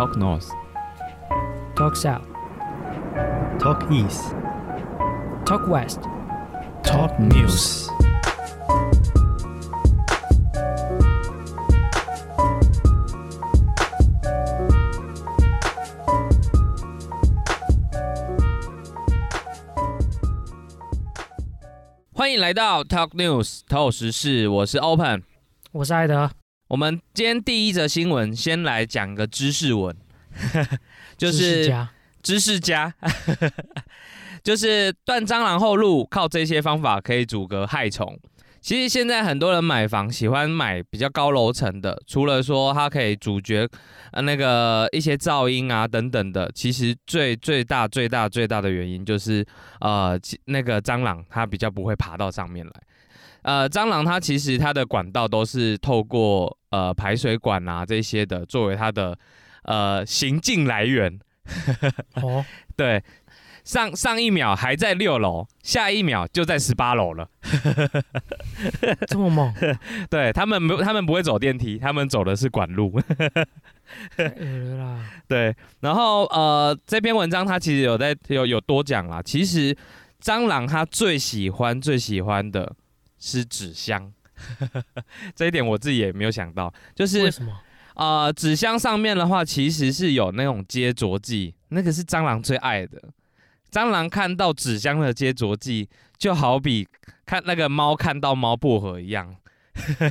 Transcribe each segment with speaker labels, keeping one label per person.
Speaker 1: Talk North,
Speaker 2: Talk South,
Speaker 1: Talk East,
Speaker 2: Talk West。
Speaker 1: Talk News。
Speaker 3: 欢迎来到 Talk News 透时事，我是 Open。
Speaker 2: 我是艾德，
Speaker 3: 我们今天第一则新闻，先来讲个知识文，就
Speaker 2: 知识
Speaker 3: 是
Speaker 2: 家
Speaker 3: 知识家，就是断蟑螂后路，靠这些方法可以阻隔害虫。其实现在很多人买房喜欢买比较高楼层的，除了说它可以阻绝呃那个一些噪音啊等等的，其实最最大最大最大的原因就是呃其那个蟑螂它比较不会爬到上面来。呃，蟑螂它其实它的管道都是透过呃排水管啊这些的作为它的呃行进来源。
Speaker 2: 哦，
Speaker 3: 对，上上一秒还在六楼，下一秒就在十八楼了。
Speaker 2: 这么猛，
Speaker 3: 对他们不，他们不会走电梯，他们走的是管路。对，然后呃，这篇文章它其实有在有有多讲啦。其实蟑螂它最喜欢最喜欢的是纸箱，这一点我自己也没有想到，就是
Speaker 2: 为什么？
Speaker 3: 呃，纸箱上面的话其实是有那种接着剂，那个是蟑螂最爱的。蟑螂看到纸箱的接着剂，就好比看那个猫看到猫薄荷一样，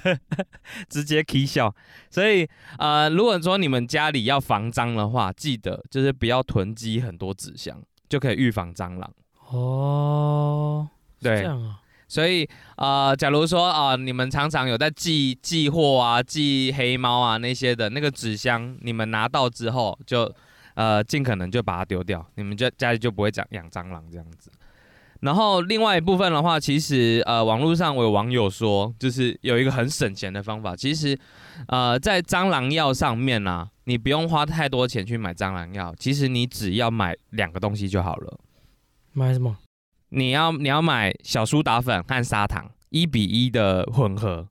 Speaker 3: 直接 k 笑。所以呃，如果说你们家里要防蟑的话，记得就是不要囤积很多纸箱，就可以预防蟑螂。
Speaker 2: 哦，
Speaker 3: 对
Speaker 2: 这样啊，
Speaker 3: 所以呃，假如说啊、你们常常有在寄寄货啊、寄黑猫啊那些的那个纸箱，你们拿到之后就呃尽可能就把它丢掉，你们就家里就不会讲养蟑螂这样子。然后另外一部分的话，其实呃网络上我有网友说，就是有一个很省钱的方法，其实呃在蟑螂药上面啊，你不用花太多钱去买蟑螂药，其实你只要买两个东西就好了。
Speaker 2: 买什么？
Speaker 3: 你要你要买小苏打粉和砂糖一比一的混合，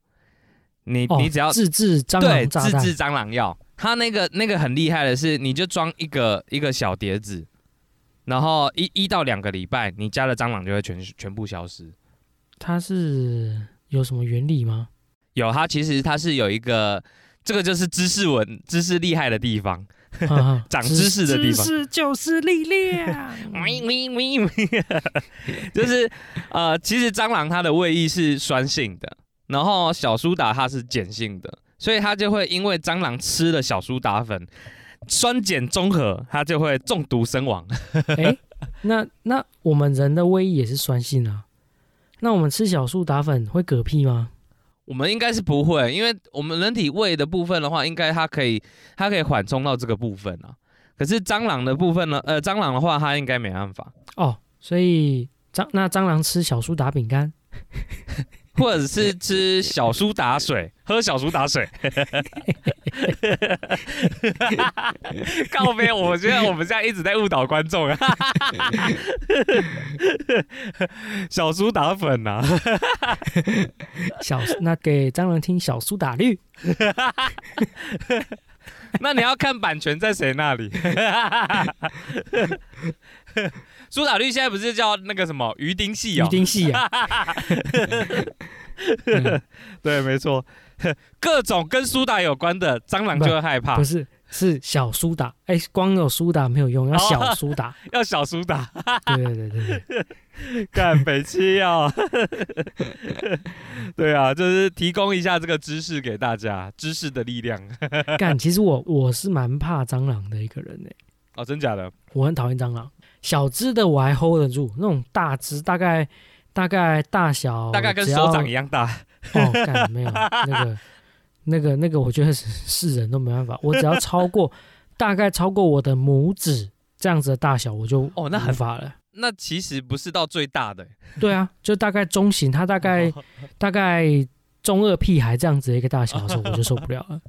Speaker 3: 你、
Speaker 2: 哦，
Speaker 3: 你只要
Speaker 2: 自制蟑
Speaker 3: 对自制蟑螂药，它那个那个很厉害的是，你就装一个一个小碟子，然后一一到两个礼拜，你家的蟑螂就会全全部消失。
Speaker 2: 它是有什么原理吗？
Speaker 3: 有它其实它是有一个，这个就是知识文知识厉害的地方，
Speaker 2: 啊
Speaker 3: 长知识的地方
Speaker 2: 知识就是力量。
Speaker 3: 就是呃，其实蟑螂它的胃液是酸性的，然后小苏打它是碱性的，所以它就会因为蟑螂吃了小苏打粉，酸碱中和，它就会中毒身亡。
Speaker 2: 哎，那那我们人的胃液也是酸性啊，那我们吃小苏打粉会嗝屁吗？
Speaker 3: 我们应该是不会，因为我们人体胃的部分的话，应该它可以它可以缓冲到这个部分啊。可是蟑螂的部分呢？呃，蟑螂的话，它应该没办法，
Speaker 2: 哦，所以蟑那蟑螂吃小苏打饼干，
Speaker 3: 或者是吃小苏打水，喝小苏打水。告别，我觉得我们现在一直在误导观众啊。小苏打粉啊，
Speaker 2: 小那给蟑螂听小苏打绿，
Speaker 3: 那你要看版权在谁那里。苏打绿现在不是叫那个什么鱼丁系
Speaker 2: 鱼
Speaker 3: 哦？
Speaker 2: 丁系啊，嗯
Speaker 3: 对，没错，各种跟苏打有关的蟑螂就会害怕。
Speaker 2: 不，是是小苏打，哎，光有苏打没有用，要小苏打，
Speaker 3: 要小苏打，
Speaker 2: 对对对
Speaker 3: 干北七啊！对啊，就是提供一下这个知识给大家，知识的力量。
Speaker 2: 干，其实我我是蛮怕蟑螂的一个人呢，
Speaker 3: 哦，真假的？
Speaker 2: 我很讨厌蟑螂，小只的我还 hold 得住，那种大只大概大概大小
Speaker 3: 大概跟手掌一样大。
Speaker 2: 哦，干没有那个那个那个，我觉得是是人都没办法。我只要超过大概超过我的拇指这样子的大小，我就
Speaker 3: 哦那很
Speaker 2: 无法了。
Speaker 3: 那其实不是到最大的、
Speaker 2: 对啊，就大概中型，它大概、大概中二屁孩这样子的一个大小的时候，我就受不了了。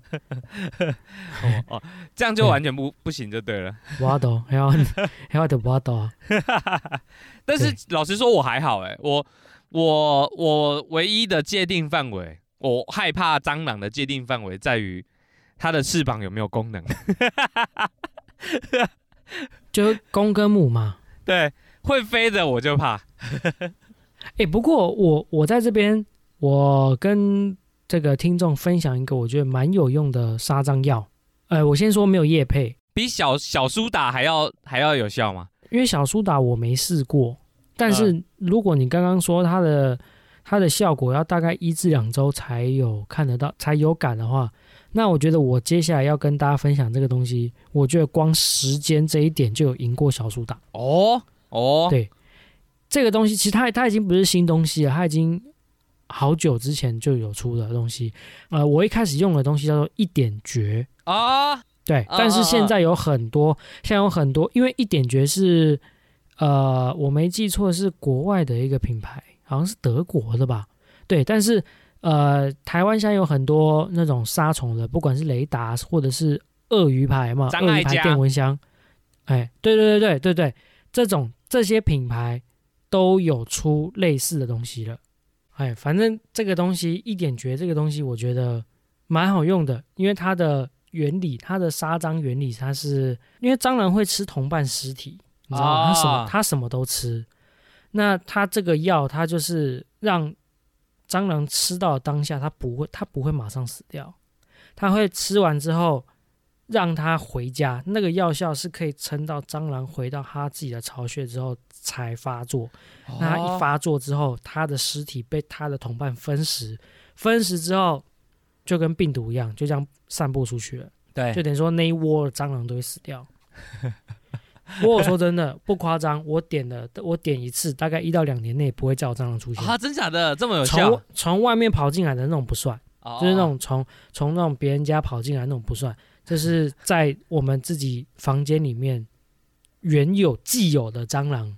Speaker 3: 哦哦，这样就完全不不行就对了。
Speaker 2: 我懂，还要还要的我懂啊。
Speaker 3: 但是老实说，我还好哎，我我我唯一的界定范围，我害怕蟑螂的界定范围在于它的翅膀有没有功能。
Speaker 2: 就公跟母嘛。
Speaker 3: 对，会飞的我就怕。
Speaker 2: 哎，不过我我在这边，我跟这个听众分享一个我觉得蛮有用的杀蟑药。呃，我先说没有叶配，
Speaker 3: 比小小苏打还要还要有效吗？
Speaker 2: 因为小苏打我没试过，但是如果你刚刚说它的它的效果要大概一至两周才有看得到才有感的话，那我觉得我接下来要跟大家分享这个东西，我觉得光时间这一点就有赢过小苏打。
Speaker 3: 哦哦，
Speaker 2: 对这个东西，其实它它已经不是新东西了，它已经好久之前就有出的东西。呃，我一开始用的东西叫做一点绝，
Speaker 3: 啊，
Speaker 2: 对，
Speaker 3: 啊
Speaker 2: 但是现在有很多，现在有很多，因为一点绝是，呃，我没记错是国外的一个品牌，好像是德国的吧？对，但是呃，台湾现在有很多那种杀虫的，不管是雷达或者是鳄鱼牌嘛，鳄鱼牌电蚊香，哎，对对对对对对，这种这些品牌都有出类似的东西了。哎，反正这个东西一点绝这个东西，我觉得蛮好用的，因为它的原理，它的杀蟑原理，它是因为蟑螂会吃同伴尸体，你知道吗？它什么
Speaker 3: 啊
Speaker 2: 它什么都吃。那它这个药，它就是让蟑螂吃到当下，它不会，它不会马上死掉，它会吃完之后让它回家。那个药效是可以撑到蟑螂回到它自己的巢穴之后才发作。那一发作之后，他的尸体被他的同伴分食，分食之后就跟病毒一样，就这样散布出去了。
Speaker 3: 对
Speaker 2: 就等于说那一窝的蟑螂都会死掉。不过我说真的不夸张，我点了我点一次，大概一到两年内不会再有蟑螂出现。
Speaker 3: 啊，真假的这么有效
Speaker 2: 从？从外面跑进来的那种不算，
Speaker 3: 哦
Speaker 2: 就是那种从从那种别人家跑进来那种不算，就是在我们自己房间里面原有既有的蟑螂，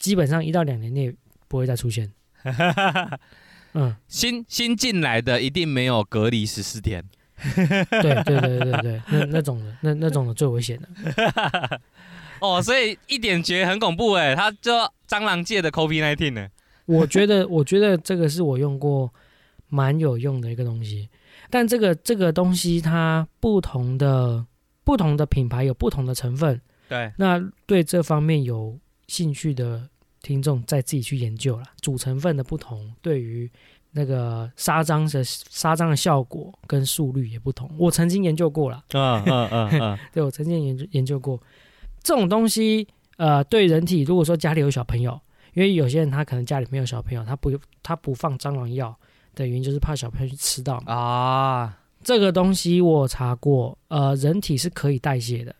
Speaker 2: 基本上一到两年内不会再出现。嗯，
Speaker 3: 新新进来的一定没有隔离十四天。
Speaker 2: 对对对对对，那那种的那那种的最危险的。
Speaker 3: 哦，所以一点绝很恐怖哎，它就蟑螂界的 COVID 1 9呢。
Speaker 2: 我觉得，我觉得这个是我用过蛮有用的一个东西。但这个这个东西它不同的不同的品牌有不同的成分，
Speaker 3: 对，
Speaker 2: 那对这方面有兴趣的听众再自己去研究了。主成分的不同，对于那个杀蟑的杀蟑的效果跟速率也不同。我曾经研究过了，
Speaker 3: 嗯嗯嗯嗯，
Speaker 2: 对我曾经研究研究过这种东西。呃，对人体，如果说家里有小朋友，因为有些人他可能家里没有小朋友，他不他不放蟑螂药的原因就是怕小朋友去吃到。
Speaker 3: 啊，
Speaker 2: 这个东西我查过，呃，人体是可以代谢的，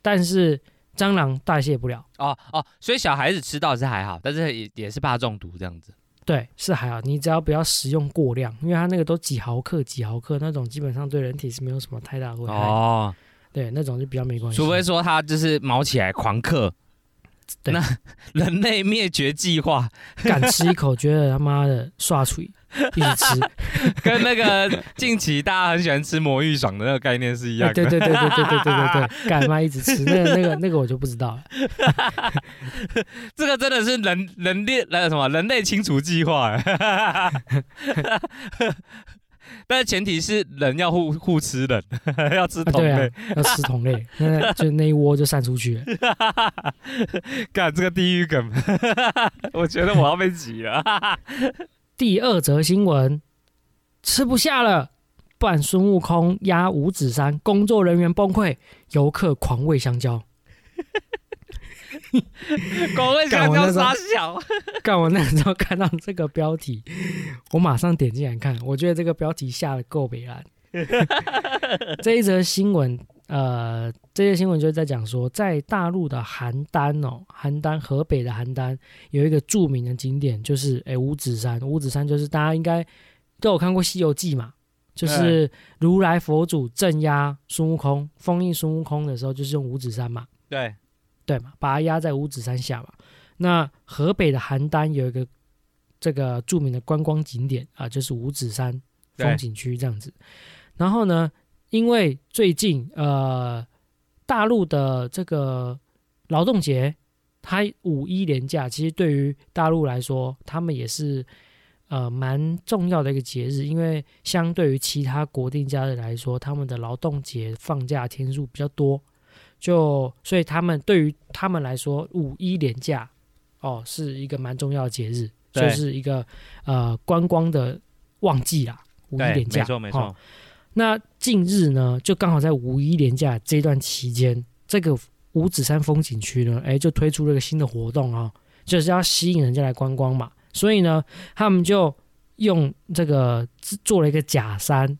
Speaker 2: 但是蟑螂代谢不了。
Speaker 3: 哦哦，所以小孩子吃到是还好，但是也也是怕中毒这样子。
Speaker 2: 对，是还好，你只要不要食用过量，因为它那个都几毫克、几毫克那种，基本上对人体是没有什么太大的危害。
Speaker 3: 哦，
Speaker 2: 对，那种就比较没关系。
Speaker 3: 除非说它就是毛起来狂嗑。那 人类灭绝计划
Speaker 2: 敢吃一口，觉得他妈的刷嘴，一直吃。
Speaker 3: 跟那个近期大家很喜欢吃魔芋爽的那个概念是一样的。
Speaker 2: 对对对对对对对对对，干嘛一直吃？那个那个那个我就不知道了。
Speaker 3: 这个真的是人人类那什么人类清除计划，哎但是前提是人要互互吃人，要吃同类。，
Speaker 2: 要吃同类，那就那一窝就散出去了。
Speaker 3: 干这个地狱梗，我觉得我要被挤了。
Speaker 2: 第二则新闻，吃不下了，扮孙悟空压五指山，工作人员崩溃，游客狂喂香蕉。
Speaker 3: 狗味香蕉傻小，
Speaker 2: 干我那时候看到这个标题，我马上点进来看，我觉得这个标题下的够北蓝。这一则新闻，呃，这些新闻就是在讲说，在大陆的邯郸哦，邯郸河北的邯郸有一个著名的景点，就是诶五指山。五指山就是大家应该都有看过《西游记》嘛，就是如来佛祖镇压孙悟空、封印孙悟空的时候，就是用五指山嘛。
Speaker 3: 对，
Speaker 2: 对嘛，把它压在五指山下嘛。那河北的邯郸有一个这个著名的观光景点啊，就是五指山
Speaker 3: 对
Speaker 2: 风景区这样子。然后呢，因为最近呃大陆的这个劳动节，它五一连假，其实对于大陆来说，他们也是呃蛮重要的一个节日，因为相对于其他国定假日来说，他们的劳动节放假天数比较多，就所以他们对于他们来说，五一连假哦是一个蛮重要的节日，就是一个呃观光的旺季啦。五一
Speaker 3: 对，
Speaker 2: 连假，
Speaker 3: 没错没
Speaker 2: 哦
Speaker 3: 错，
Speaker 2: 那近日呢，就刚好在五一连假这段期间，这个五指山风景区呢，哎，就推出了一个新的活动啊、就是要吸引人家来观光嘛。所以呢，他们就用这个做了一个假山，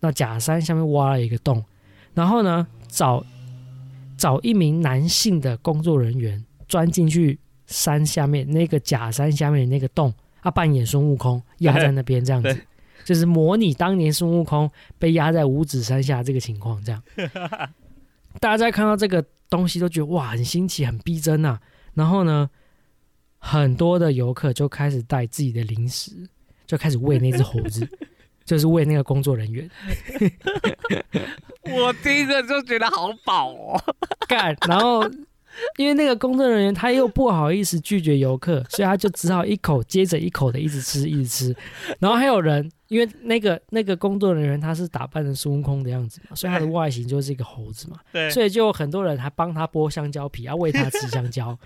Speaker 2: 那假山下面挖了一个洞，然后呢，找找一名男性的工作人员钻进去山下面那个假山下面的那个洞，他扮演孙悟空压在那边这样子。就是模拟当年孙悟空被压在五指山下这个情况，这样。大家看到这个东西都觉得哇，很新奇，很逼真啊。然后呢，很多的游客就开始带自己的零食，就开始喂那只猴子，就是喂那个工作人员
Speaker 3: 我听着就觉得好饱哦。
Speaker 2: 干。然后 因为那个工作人员他又不好意思拒绝游客，所以他就只好一口接着一口的一直吃，一直吃。然后还有人，因为那个那个工作人员他是打扮成孙悟空的样子嘛，所以他的外形就是一个猴子嘛。
Speaker 3: 对，
Speaker 2: 所以就有很多人还帮他剥香蕉皮，要喂他吃香蕉。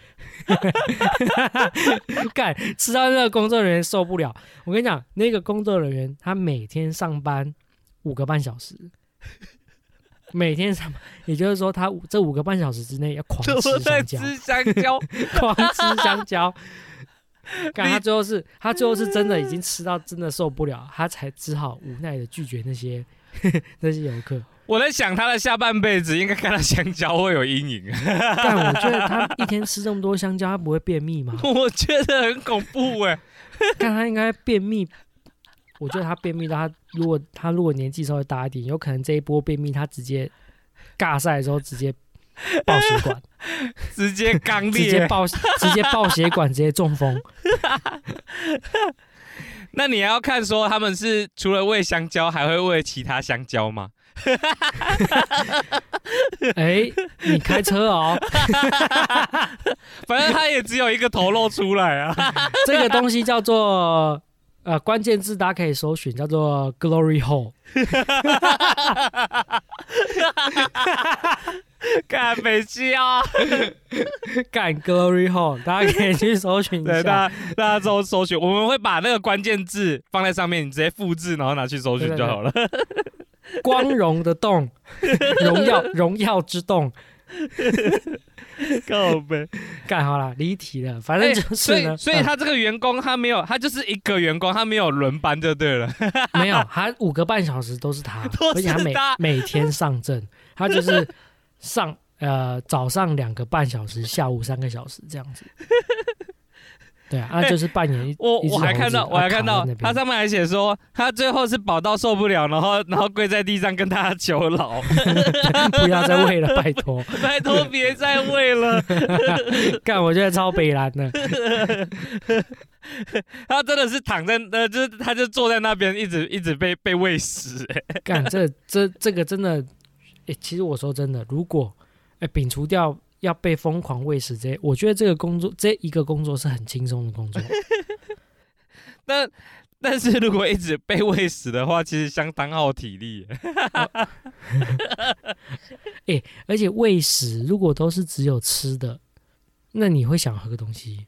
Speaker 2: 干吃到那个工作人员受不了。我跟你讲，那个工作人员他每天上班五个半小时，每天上班，也就是说他五这五个半小时之内要狂吃香蕉，
Speaker 3: 吃香蕉，
Speaker 2: 狂吃香蕉。看他最后是，他最后是真的已经吃到真的受不了，他才只好无奈的拒绝那些 那些游客。
Speaker 3: 我在想他的下半辈子应该看到香蕉会有阴影，
Speaker 2: 但我觉得他一天吃这么多香蕉，他不会便秘吗？
Speaker 3: 我觉得很恐怖哎。
Speaker 2: 看他应该便秘，我觉得他便秘到他如果他如果年纪稍微大一点，有可能这一波便秘他直接尬赛的时候直接爆血管，
Speaker 3: 直接刚裂。
Speaker 2: 直接爆 直接爆血管，直接中风。
Speaker 3: 那你还要看说他们是除了喂香蕉，还会喂其他香蕉吗？
Speaker 2: 哎，你开车哦，
Speaker 3: 反正他也只有一个头露出来啊。
Speaker 2: 这个东西叫做呃关键字，大家可以搜寻，叫做 Glory Hole。
Speaker 3: 干北西啊！
Speaker 2: 干 Glory Hole，大家可以去搜寻一
Speaker 3: 对，
Speaker 2: 下。
Speaker 3: 大家大家都搜寻，我们会把那个关键字放在上面，你直接复制，然后拿去搜寻就好了。
Speaker 2: 光荣的洞，荣耀荣耀之洞。
Speaker 3: 靠呗，
Speaker 2: 干好了，离题了，反正就是
Speaker 3: 所以他这个员工他没有，他就是一个员工，他没有轮班就对了。
Speaker 2: 没有，他五个半小时都是他，而且他每每天上阵，他就是上呃早上两个半小时，下午三个小时这样子。对啊，那就是扮演一
Speaker 3: 我我还看到，我还看到他上面还写说，他最后是饱到受不了，然后然后跪在地上跟大家求饶，
Speaker 2: 不要再喂了，拜托。
Speaker 3: 拜托别再喂了。
Speaker 2: 干，我觉得超北蓝的。
Speaker 3: 他真的是躺在呃，就是他就坐在那边，一直一直被被喂食、哎，
Speaker 2: 干，这这这个真的，哎、其实我说真的，如果哎、摒除掉要被疯狂喂食这些，我觉得这个工作这一个工作是很轻松的工作。
Speaker 3: 但但是如果一直被喂食的话，其实相当耗体力、哎
Speaker 2: 而且喂食如果都是只有吃的，那你会想喝东西。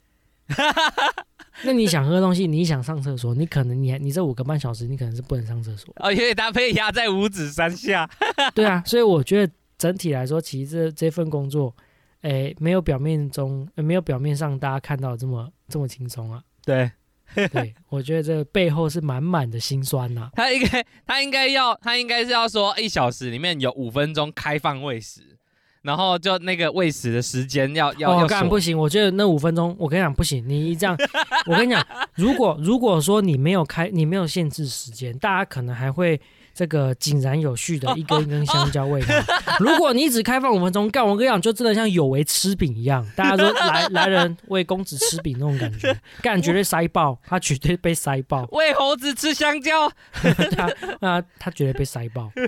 Speaker 2: 那你想喝东西，你想上厕所，你可能你还你这五个半小时，你可能是不能上厕所。
Speaker 3: 哦，因为他被压在五指山下，
Speaker 2: 对啊，所以我觉得整体来说，其实这这份工作，诶，没有表面中、呃没有表面上大家看到这么这么轻松啊。
Speaker 3: 对
Speaker 2: 对，我觉得这背后是满满的辛酸呐、
Speaker 3: 他应该他应该要他应该是要说一小时里面有五分钟开放喂食，然后就那个喂食的时间要要
Speaker 2: 哦，
Speaker 3: 要锁
Speaker 2: 干不行，我觉得那五分钟，我跟你讲不行，你这样，我跟你讲，如果如果说你没有开，你没有限制时间，大家可能还会这个井然有序的一根一根香蕉喂它。如果你只开放五分钟，干我跟你讲，就真的像有为吃饼一样，大家说来来人喂公子吃饼那种感觉，干绝对塞爆，他绝对被塞爆，
Speaker 3: 喂猴子吃香蕉，
Speaker 2: 他啊他绝对被塞爆。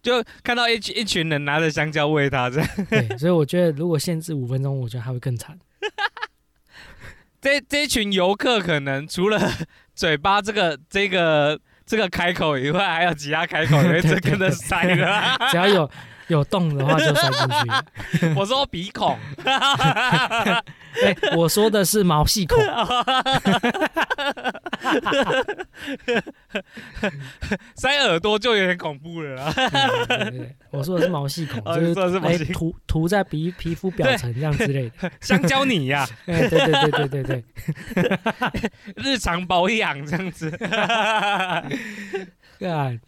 Speaker 3: 就看到一群一群人拿着香蕉喂他这样。
Speaker 2: 对，所以我觉得如果限制五分钟，我觉得还会更惨。
Speaker 3: 这这群游客可能除了 嘴巴这个这个这个开口以外，还有其他开口也会这跟着塞的。
Speaker 2: 只要有有洞的话就塞进去。
Speaker 3: 我说鼻孔，
Speaker 2: 哎、我说的是毛细孔，
Speaker 3: 塞耳朵就有点恐怖了啦。
Speaker 2: 我说的是毛细孔，就是
Speaker 3: 说是毛细
Speaker 2: 涂涂在皮皮肤表层这样之类的。
Speaker 3: 香蕉你呀、
Speaker 2: 对对对对对对，
Speaker 3: 日常保养这样子。
Speaker 2: 干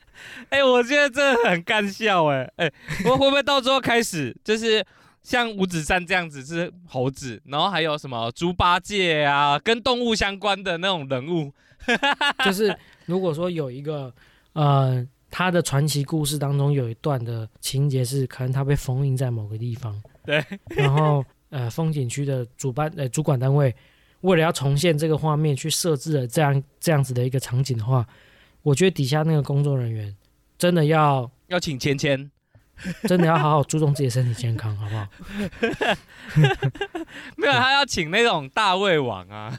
Speaker 3: 哎、我觉得这很干笑哎、哎、我会不会到最后开始就是像五指山这样子是猴子，然后还有什么猪八戒啊，跟动物相关的那种人物？
Speaker 2: 就是如果说有一个呃，他的传奇故事当中有一段的情节是，可能他被封印在某个地方，
Speaker 3: 对，
Speaker 2: 然后呃，风景区的主办呃主管单位为了要重现这个画面，去设置了这样这样子的一个场景的话，我觉得底下那个工作人员真的要
Speaker 3: 要请芊芊，
Speaker 2: 真的要好好注重自己的身体健康，好不好？
Speaker 3: 没有他要请那种大胃王啊，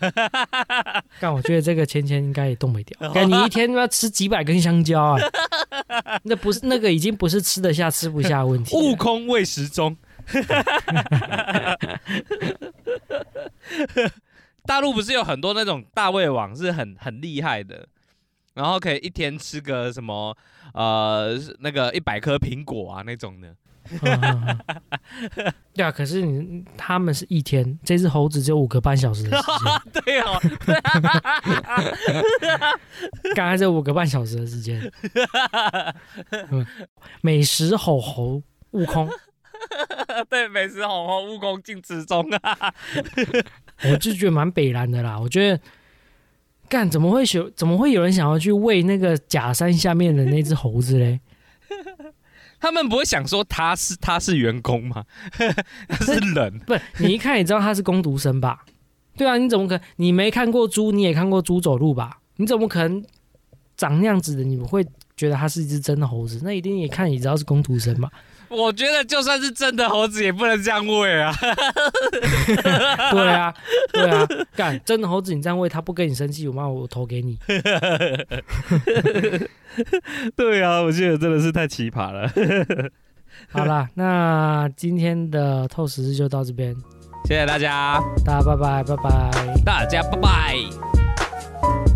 Speaker 2: 但我觉得这个芊芊应该也动没掉。干你一天要吃几百根香蕉啊？那不是那个已经不是吃得下吃不下的问题。
Speaker 3: 悟空喂食中。大陆不是有很多那种大胃王是很很厉害的，然后可以一天吃个什么呃那个一百颗苹果啊那种的。
Speaker 2: 对啊，可是你他们是一天，这只猴子只有五个半小时的时间，
Speaker 3: 对哦，
Speaker 2: 刚才这五个半小时的时间，嗯美食吼猴悟空，
Speaker 3: 对，美食吼猴，悟空进池中啊。
Speaker 2: 我就觉得蛮北蓝的啦。我觉得干怎么会有怎么会有人想要去喂那个假山下面的那只猴子嘞？
Speaker 3: 他们不会想说他是他是员工吗？他是人，
Speaker 2: 不是，你一看也知道他是工读生吧？对啊，你怎么可你没看过猪，你也看过猪走路吧？你怎么可能长那样子的？你会觉得它是一只真的猴子？那一定也看也知道是工读生吧？
Speaker 3: 我觉得就算是真的猴子也不能这样喂啊。
Speaker 2: 对啊，对啊，干真的猴子你这样喂它不跟你生气，我妈我投给你。
Speaker 3: 对啊，我觉得真的是太奇葩了。
Speaker 2: 好啦，那今天的透视就到这边，
Speaker 3: 谢谢大家，
Speaker 2: 大家拜拜拜拜。
Speaker 3: 大家拜拜。